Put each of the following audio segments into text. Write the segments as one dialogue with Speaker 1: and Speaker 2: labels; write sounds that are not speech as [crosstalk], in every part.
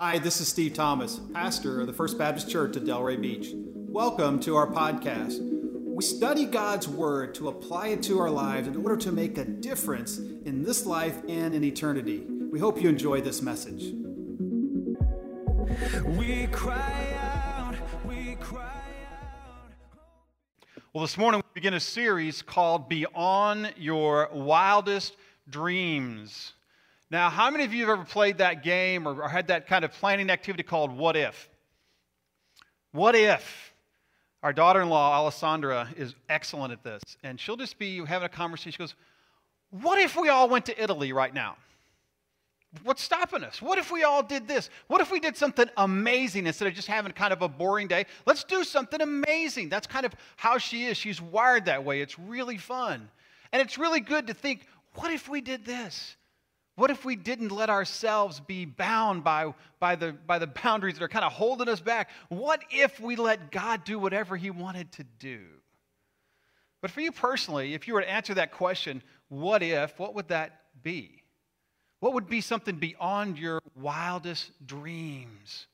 Speaker 1: Hi, this is Steve Thomas, pastor of the First Baptist Church at Delray Beach. Welcome to our podcast. We study God's Word to apply it to our lives in order to make a difference in this life and in eternity. We hope you enjoy this message. We cry
Speaker 2: out, we cry out. Well, this morning we begin a series called Beyond Your Wildest Dreams. Now, how many of you have ever played that game or, or had that kind of planning activity called What If? What if? Our daughter in law, Alessandra, is excellent at this. And she'll just be having a conversation. She goes, What if we all went to Italy right now? What's stopping us? What if we all did this? What if we did something amazing instead of just having kind of a boring day? Let's do something amazing. That's kind of how she is. She's wired that way. It's really fun. And it's really good to think, what if we did this? What if we didn't let ourselves be bound by, by, the, by the boundaries that are kind of holding us back? What if we let God do whatever He wanted to do? But for you personally, if you were to answer that question, what if, what would that be? What would be something beyond your wildest dreams?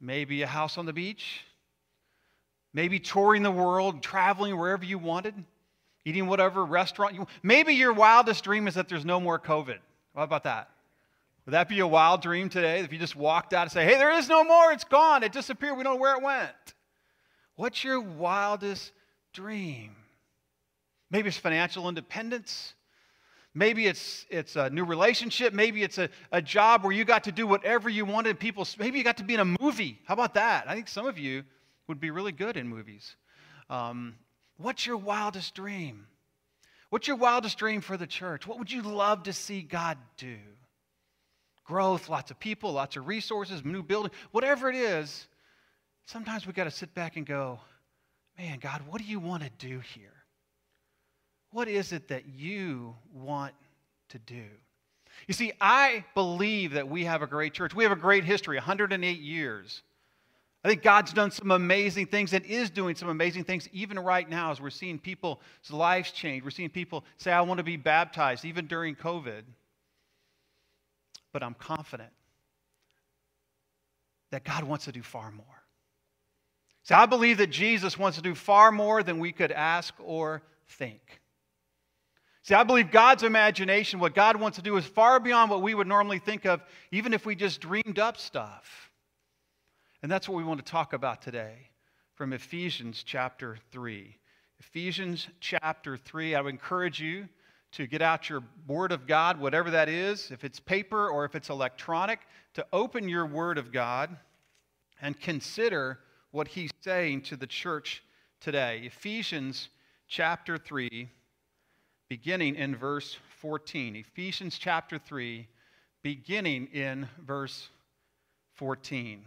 Speaker 2: Maybe a house on the beach? Maybe touring the world, traveling wherever you wanted, eating whatever restaurant you. Maybe your wildest dream is that there's no more COVID. How about that? Would that be a wild dream today if you just walked out and say, hey, there is no more, it's gone, it disappeared, we don't know where it went? What's your wildest dream? Maybe it's financial independence. Maybe it's, it's a new relationship. Maybe it's a, a job where you got to do whatever you wanted. People, maybe you got to be in a movie. How about that? I think some of you would be really good in movies. Um, what's your wildest dream? What's your wildest dream for the church? What would you love to see God do? Growth, lots of people, lots of resources, new building, whatever it is. Sometimes we got to sit back and go, man, God, what do you want to do here? What is it that you want to do? You see, I believe that we have a great church. We have a great history, 108 years. I think God's done some amazing things and is doing some amazing things even right now as we're seeing people's lives change. We're seeing people say, I want to be baptized, even during COVID. But I'm confident that God wants to do far more. So I believe that Jesus wants to do far more than we could ask or think. See, I believe God's imagination, what God wants to do, is far beyond what we would normally think of, even if we just dreamed up stuff. And that's what we want to talk about today from Ephesians chapter 3. Ephesians chapter 3, I would encourage you to get out your Word of God, whatever that is, if it's paper or if it's electronic, to open your Word of God and consider what He's saying to the church today. Ephesians chapter 3, beginning in verse 14. Ephesians chapter 3, beginning in verse 14.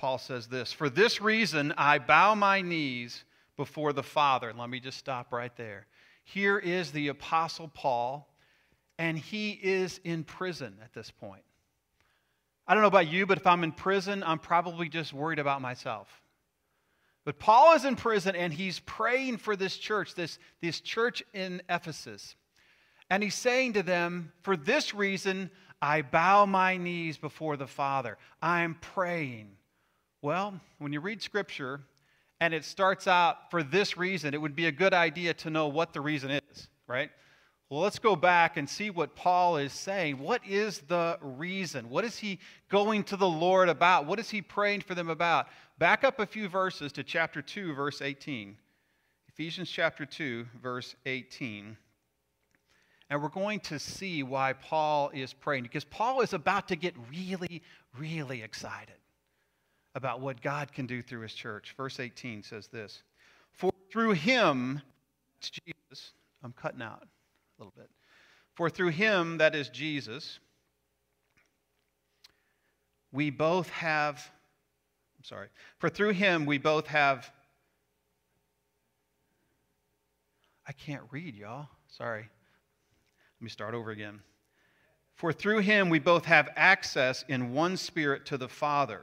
Speaker 2: Paul says this For this reason I bow my knees before the Father. Let me just stop right there. Here is the Apostle Paul, and he is in prison at this point. I don't know about you, but if I'm in prison, I'm probably just worried about myself. But Paul is in prison and he's praying for this church, this, this church in Ephesus. And he's saying to them, For this reason, I bow my knees before the Father. I'm praying. Well, when you read Scripture and it starts out for this reason, it would be a good idea to know what the reason is, right? Well, let's go back and see what Paul is saying. What is the reason? What is he going to the Lord about? What is he praying for them about? Back up a few verses to chapter 2, verse 18. Ephesians chapter 2, verse 18. And we're going to see why Paul is praying, because Paul is about to get really, really excited about what God can do through his church. Verse 18 says this For through him, it's Jesus, I'm cutting out a little bit. For through him, that is Jesus, we both have, I'm sorry, for through him we both have, I can't read, y'all. Sorry. Let me start over again. For through him we both have access in one spirit to the Father.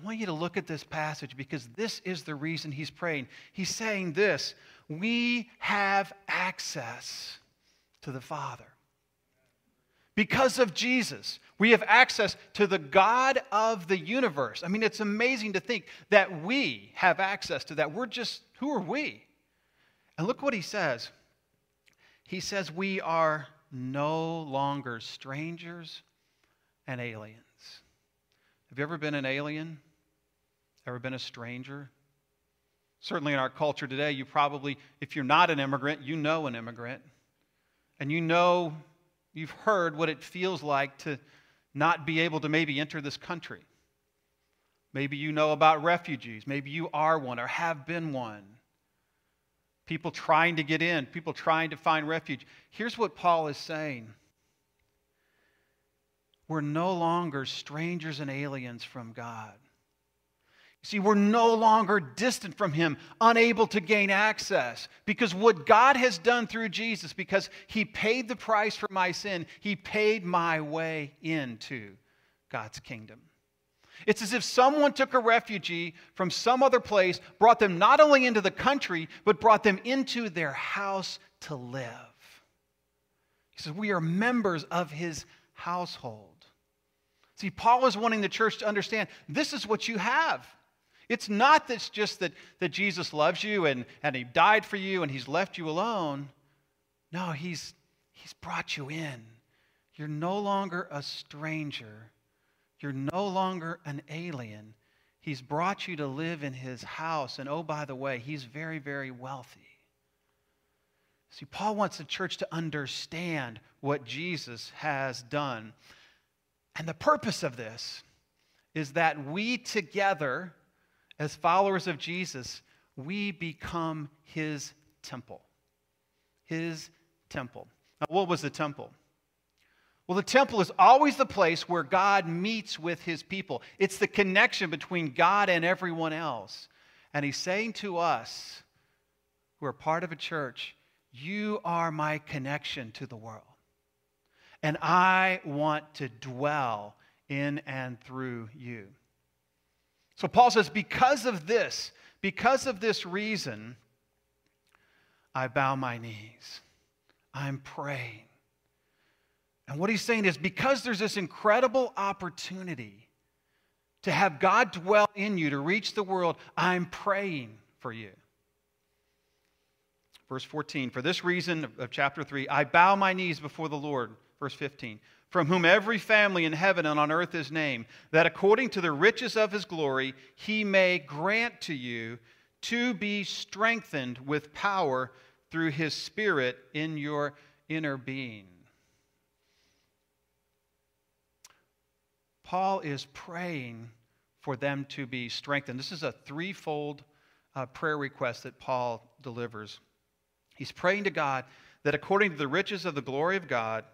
Speaker 2: I want you to look at this passage because this is the reason he's praying. He's saying this We have access to the Father. Because of Jesus, we have access to the God of the universe. I mean, it's amazing to think that we have access to that. We're just, who are we? And look what he says. He says, We are no longer strangers and aliens. Have you ever been an alien? Ever been a stranger? Certainly in our culture today, you probably, if you're not an immigrant, you know an immigrant. And you know You've heard what it feels like to not be able to maybe enter this country. Maybe you know about refugees. Maybe you are one or have been one. People trying to get in, people trying to find refuge. Here's what Paul is saying We're no longer strangers and aliens from God. See, we're no longer distant from Him, unable to gain access. Because what God has done through Jesus, because He paid the price for my sin, He paid my way into God's kingdom. It's as if someone took a refugee from some other place, brought them not only into the country, but brought them into their house to live. He says, We are members of His household. See, Paul is wanting the church to understand this is what you have. It's not that's just that, that Jesus loves you and, and he died for you and he's left you alone. No, he's, he's brought you in. You're no longer a stranger. You're no longer an alien. He's brought you to live in his house. And oh, by the way, he's very, very wealthy. See, Paul wants the church to understand what Jesus has done. And the purpose of this is that we together as followers of Jesus, we become his temple. His temple. Now, what was the temple? Well, the temple is always the place where God meets with his people. It's the connection between God and everyone else. And he's saying to us, who are part of a church, you are my connection to the world. And I want to dwell in and through you. So Paul says, because of this, because of this reason, I bow my knees. I'm praying. And what he's saying is because there's this incredible opportunity to have God dwell in you, to reach the world, I'm praying for you. Verse 14, for this reason of chapter 3, I bow my knees before the Lord. Verse 15, from whom every family in heaven and on earth is named, that according to the riches of his glory, he may grant to you to be strengthened with power through his Spirit in your inner being. Paul is praying for them to be strengthened. This is a threefold uh, prayer request that Paul delivers. He's praying to God that according to the riches of the glory of God,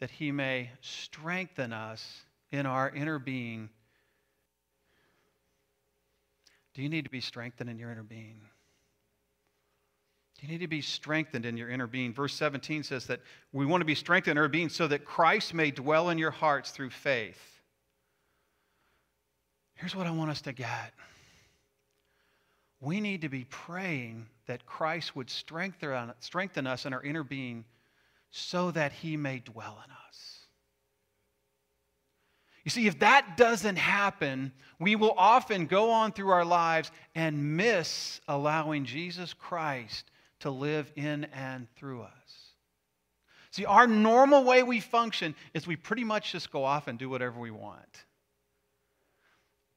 Speaker 2: that he may strengthen us in our inner being. Do you need to be strengthened in your inner being? Do you need to be strengthened in your inner being? Verse 17 says that we want to be strengthened in our being so that Christ may dwell in your hearts through faith. Here's what I want us to get. We need to be praying that Christ would strengthen, strengthen us in our inner being so that he may dwell in us. You see, if that doesn't happen, we will often go on through our lives and miss allowing Jesus Christ to live in and through us. See, our normal way we function is we pretty much just go off and do whatever we want.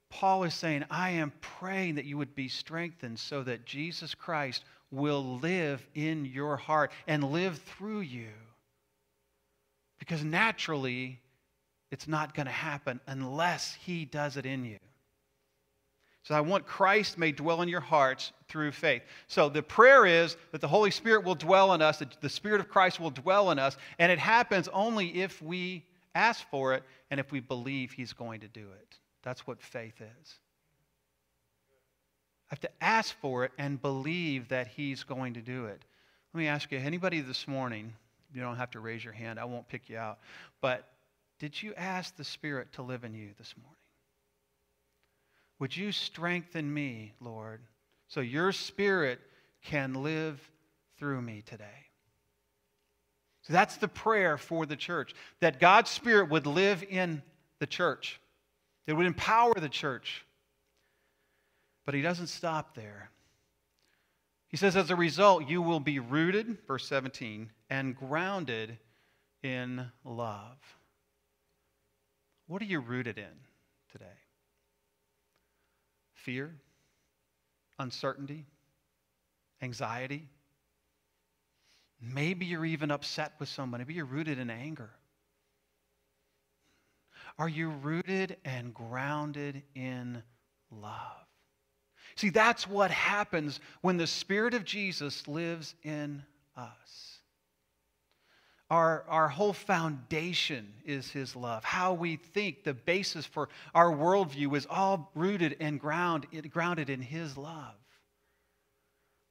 Speaker 2: Paul is saying, I am praying that you would be strengthened so that Jesus Christ will live in your heart and live through you. Because naturally, it's not going to happen unless He does it in you. So I want Christ may dwell in your hearts through faith. So the prayer is that the Holy Spirit will dwell in us, that the Spirit of Christ will dwell in us, and it happens only if we ask for it and if we believe He's going to do it. That's what faith is. I have to ask for it and believe that He's going to do it. Let me ask you anybody this morning, you don't have to raise your hand, I won't pick you out, but did you ask the Spirit to live in you this morning? Would you strengthen me, Lord, so your Spirit can live through me today? So that's the prayer for the church that God's Spirit would live in the church, it would empower the church. But He doesn't stop there. He says, as a result, you will be rooted, verse 17, and grounded in love. What are you rooted in today? Fear? Uncertainty? Anxiety? Maybe you're even upset with someone. Maybe you're rooted in anger. Are you rooted and grounded in love? See, that's what happens when the Spirit of Jesus lives in us. Our, our whole foundation is His love. How we think, the basis for our worldview is all rooted and ground, grounded in His love.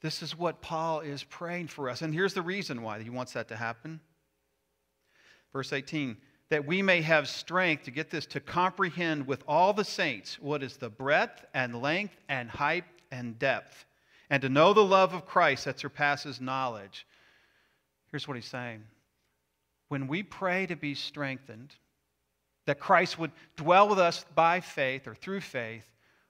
Speaker 2: This is what Paul is praying for us. And here's the reason why he wants that to happen. Verse 18 that we may have strength to get this to comprehend with all the saints what is the breadth and length and height and depth, and to know the love of Christ that surpasses knowledge. Here's what he's saying when we pray to be strengthened, that Christ would dwell with us by faith or through faith,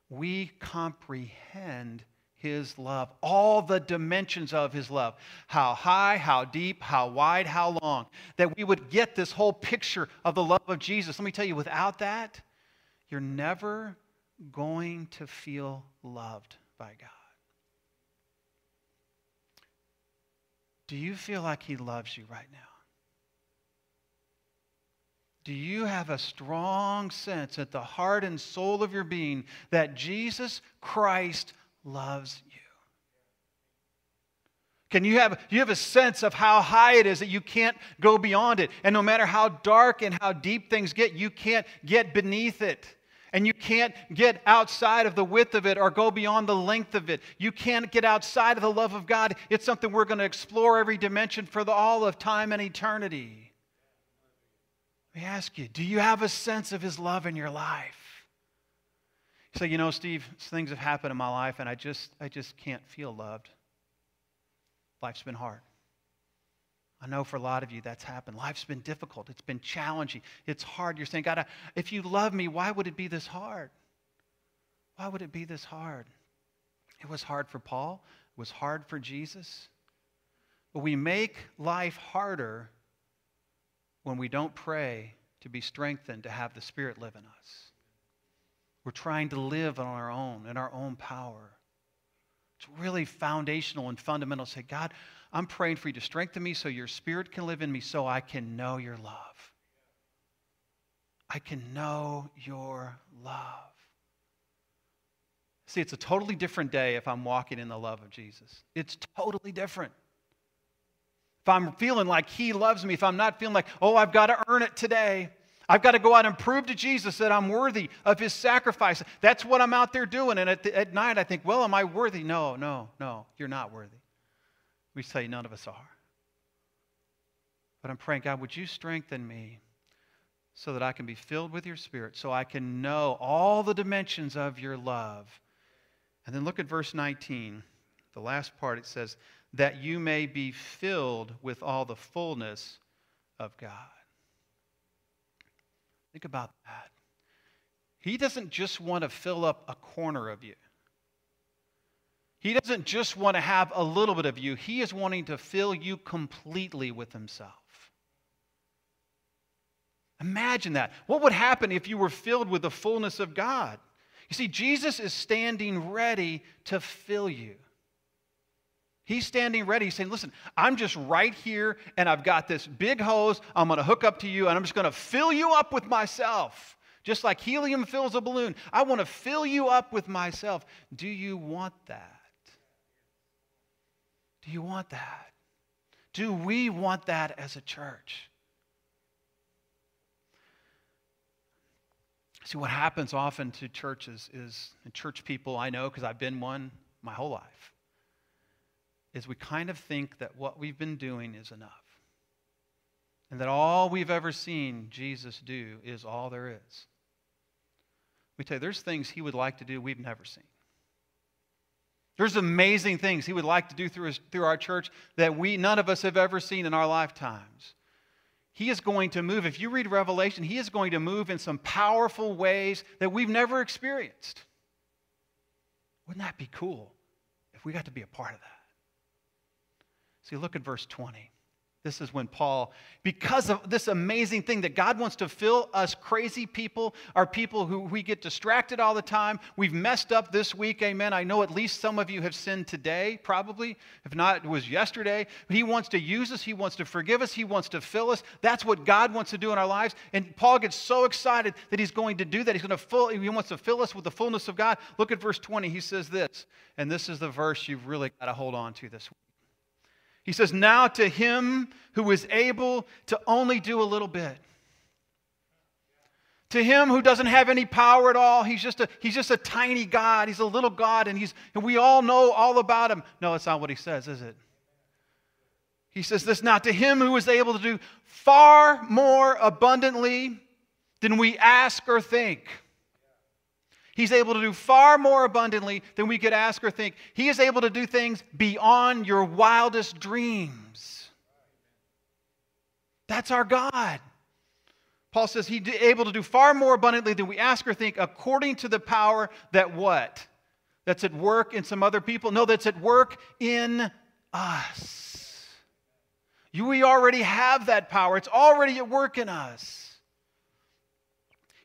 Speaker 2: we comprehend his love, all the dimensions of his love how high, how deep, how wide, how long. That we would get this whole picture of the love of Jesus. Let me tell you, without that, you're never going to feel loved by God. Do you feel like he loves you right now? Do you have a strong sense at the heart and soul of your being that Jesus Christ loves you. Can you have, you have a sense of how high it is that you can't go beyond it? And no matter how dark and how deep things get, you can't get beneath it. And you can't get outside of the width of it or go beyond the length of it. You can't get outside of the love of God. It's something we're going to explore every dimension for the, all of time and eternity. Let me ask you do you have a sense of His love in your life? You say, you know, Steve, things have happened in my life and I just, I just can't feel loved. Life's been hard. I know for a lot of you that's happened. Life's been difficult. It's been challenging. It's hard. You're saying, God, if you love me, why would it be this hard? Why would it be this hard? It was hard for Paul. It was hard for Jesus. But we make life harder when we don't pray to be strengthened, to have the Spirit live in us. We're trying to live on our own, in our own power. It's really foundational and fundamental. Say, God, I'm praying for you to strengthen me so your spirit can live in me so I can know your love. I can know your love. See, it's a totally different day if I'm walking in the love of Jesus. It's totally different. If I'm feeling like He loves me, if I'm not feeling like, oh, I've got to earn it today, I've got to go out and prove to Jesus that I'm worthy of his sacrifice. That's what I'm out there doing. And at, the, at night, I think, well, am I worthy? No, no, no, you're not worthy. We say none of us are. But I'm praying, God, would you strengthen me so that I can be filled with your spirit, so I can know all the dimensions of your love. And then look at verse 19. The last part, it says, that you may be filled with all the fullness of God. Think about that. He doesn't just want to fill up a corner of you. He doesn't just want to have a little bit of you. He is wanting to fill you completely with Himself. Imagine that. What would happen if you were filled with the fullness of God? You see, Jesus is standing ready to fill you. He's standing ready. Saying, Listen, I'm just right here and I've got this big hose. I'm going to hook up to you and I'm just going to fill you up with myself. Just like helium fills a balloon. I want to fill you up with myself. Do you want that? Do you want that? Do we want that as a church? See, what happens often to churches is, and church people I know because I've been one my whole life, is we kind of think that what we've been doing is enough. And that all we've ever seen Jesus do is all there is. We tell you, there's things he would like to do we've never seen. There's amazing things he would like to do through, his, through our church that we none of us have ever seen in our lifetimes. He is going to move. If you read Revelation, He is going to move in some powerful ways that we've never experienced. Wouldn't that be cool if we got to be a part of that? See, look at verse 20. This is when Paul, because of this amazing thing that God wants to fill us crazy people, our people who we get distracted all the time. We've messed up this week, amen. I know at least some of you have sinned today, probably. If not, it was yesterday. But he wants to use us, he wants to forgive us, he wants to fill us. That's what God wants to do in our lives. And Paul gets so excited that he's going to do that. He's going to fill, he wants to fill us with the fullness of God. Look at verse 20. He says this, and this is the verse you've really got to hold on to this week. He says, Now to him who is able to only do a little bit. To him who doesn't have any power at all, he's just a, he's just a tiny God. He's a little God, and, he's, and we all know all about him. No, that's not what he says, is it? He says this now to him who is able to do far more abundantly than we ask or think. He's able to do far more abundantly than we could ask or think. He is able to do things beyond your wildest dreams. That's our God. Paul says he's able to do far more abundantly than we ask or think according to the power that what? That's at work in some other people? No, that's at work in us. You, we already have that power. It's already at work in us.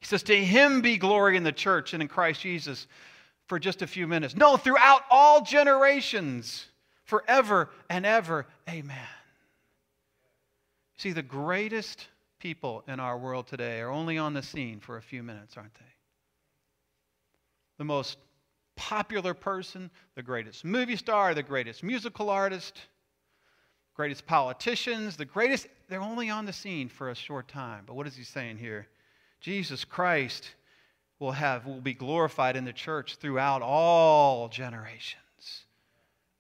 Speaker 2: He says, To him be glory in the church and in Christ Jesus for just a few minutes. No, throughout all generations, forever and ever. Amen. See, the greatest people in our world today are only on the scene for a few minutes, aren't they? The most popular person, the greatest movie star, the greatest musical artist, greatest politicians, the greatest, they're only on the scene for a short time. But what is he saying here? Jesus Christ will have will be glorified in the church throughout all generations.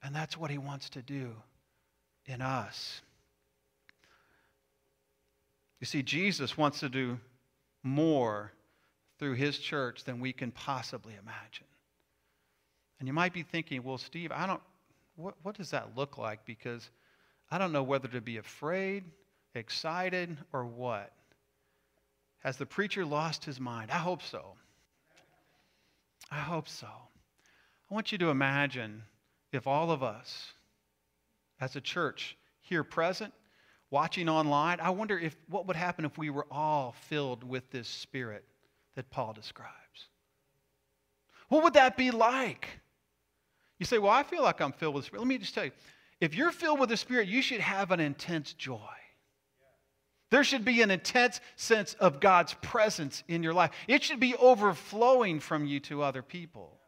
Speaker 2: And that's what he wants to do in us. You see Jesus wants to do more through his church than we can possibly imagine. And you might be thinking, well, Steve, I don't what, what does that look like? Because I don't know whether to be afraid, excited, or what. Has the preacher lost his mind? I hope so. I hope so. I want you to imagine if all of us, as a church here present, watching online, I wonder if what would happen if we were all filled with this spirit that Paul describes. What would that be like? You say, Well, I feel like I'm filled with the Spirit. Let me just tell you if you're filled with the Spirit, you should have an intense joy. There should be an intense sense of God's presence in your life. It should be overflowing from you to other people.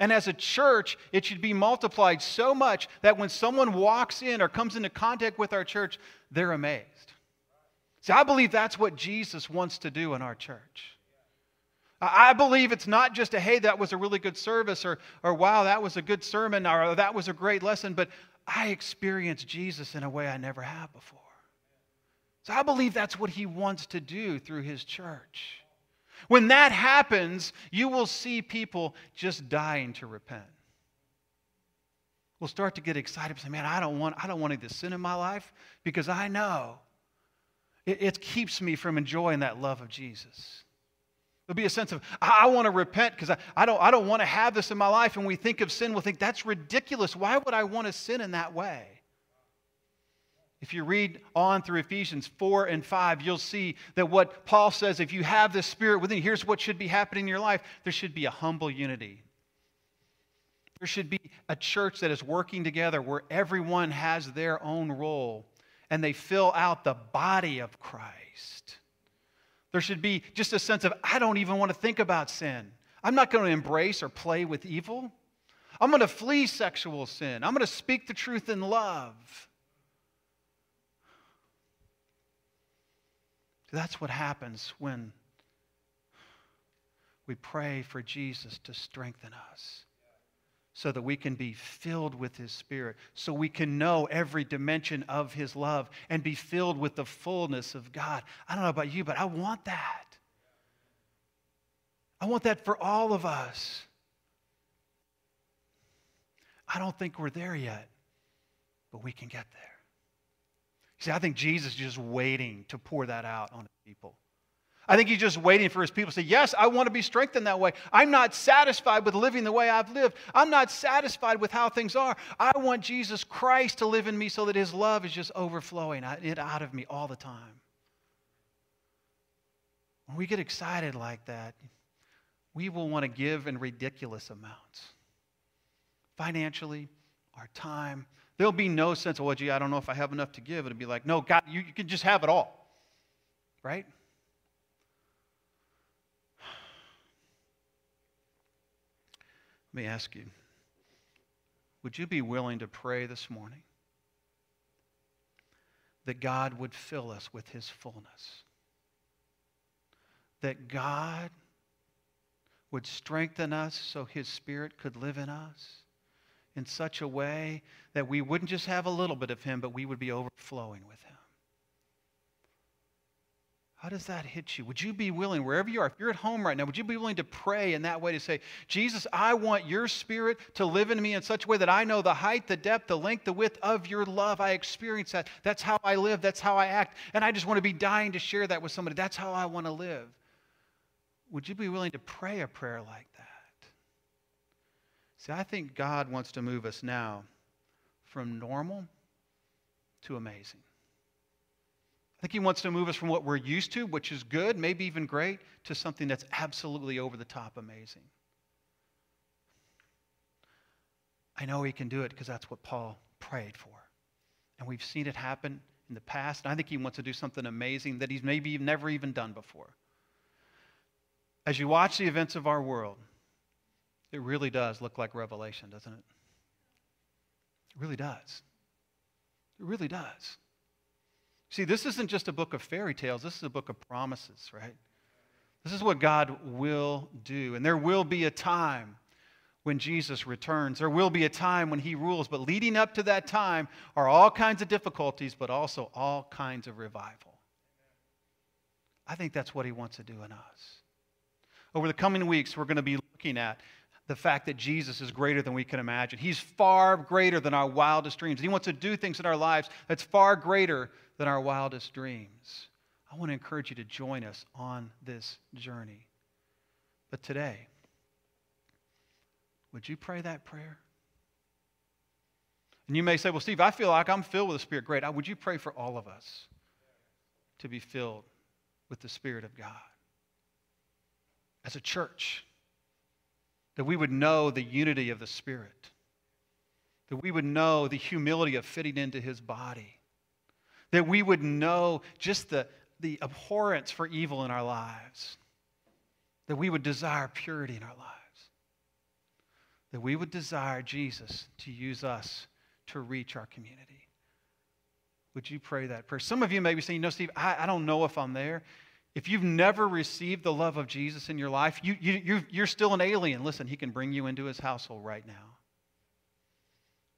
Speaker 2: And as a church, it should be multiplied so much that when someone walks in or comes into contact with our church, they're amazed. See, I believe that's what Jesus wants to do in our church. I believe it's not just a, hey, that was a really good service, or, or wow, that was a good sermon, or that was a great lesson, but I experienced Jesus in a way I never have before. So I believe that's what he wants to do through his church. When that happens, you will see people just dying to repent. We'll start to get excited and say, man, I don't want, I don't want any sin in my life because I know it, it keeps me from enjoying that love of Jesus. There'll be a sense of, I, want to repent because I, I, don't, I don't want to have this in my life. And we think of sin, we'll think, that's ridiculous. Why would I want to sin in that way? If you read on through Ephesians 4 and 5, you'll see that what Paul says if you have the Spirit within you, here's what should be happening in your life there should be a humble unity. There should be a church that is working together where everyone has their own role and they fill out the body of Christ. There should be just a sense of, I don't even want to think about sin. I'm not going to embrace or play with evil. I'm going to flee sexual sin. I'm going to speak the truth in love. That's what happens when we pray for Jesus to strengthen us so that we can be filled with His Spirit, so we can know every dimension of His love and be filled with the fullness of God. I don't know about you, but I want that. I want that for all of us. I don't think we're there yet, but we can get there. See, I think Jesus is just waiting to pour that out on his people. I think he's just waiting for his people to say, Yes, I want to be strengthened that way. I'm not satisfied with living the way I've lived. I'm not satisfied with how things are. I want Jesus Christ to live in me so that his love is just overflowing it out of me all the time. When we get excited like that, we will want to give in ridiculous amounts financially, our time. There'll be no sense of, well, gee, I don't know if I have enough to give. It'll be like, no, God, you, you can just have it all. Right? [sighs] Let me ask you would you be willing to pray this morning that God would fill us with his fullness? That God would strengthen us so his spirit could live in us in such a way that we wouldn't just have a little bit of him, but we would be overflowing with him. How does that hit you? Would you be willing, wherever you are, if you're at home right now, would you be willing to pray in that way to say, Jesus, I want your spirit to live in me in such a way that I know the height, the depth, the length, the width of your love. I experience that. That's how I live. That's how I act. And I just want to be dying to share that with somebody. That's how I want to live. Would you be willing to pray a prayer like that? See, I think God wants to move us now from normal to amazing. I think he wants to move us from what we're used to, which is good, maybe even great, to something that's absolutely over the top amazing. I know he can do it because that's what Paul prayed for. And we've seen it happen in the past. And I think he wants to do something amazing that he's maybe never even done before. As you watch the events of our world, it really does look like Revelation, doesn't it? It really does. It really does. See, this isn't just a book of fairy tales, this is a book of promises, right? This is what God will do. And there will be a time when Jesus returns. There will be a time when he rules. But leading up to that time are all kinds of difficulties, but also all kinds of revival. I think that's what he wants to do in us. Over the coming weeks, we're going to be looking at the fact that Jesus is greater than we can imagine. He's far greater than our wildest dreams. He wants to do things in our lives that's far greater than our wildest dreams. I want to encourage you to join us on this journey. But today, would you pray that prayer? And you may say, Well, Steve, I feel like I'm filled with the Spirit. Great. Would you pray for all of us to be filled with the Spirit of God? As a church, that we would know the unity of the Spirit, that we would know the humility of fitting into His body that we would know just the, the abhorrence for evil in our lives, that we would desire purity in our lives, that we would desire Jesus to use us to reach our community. Would you pray that prayer? Some of you may be saying, No, Steve, I, I don't know if I'm there. If you've never received the love of Jesus in your life, you, you, you're still an alien. Listen, he can bring you into his household right now.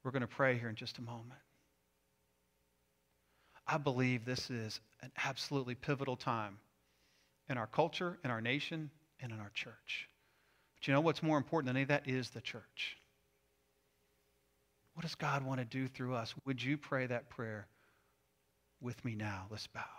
Speaker 2: We're going to pray here in just a moment. I believe this is an absolutely pivotal time in our culture, in our nation, and in our church. But you know what's more important than any of that is the church. What does God want to do through us? Would you pray that prayer with me now? Let's bow.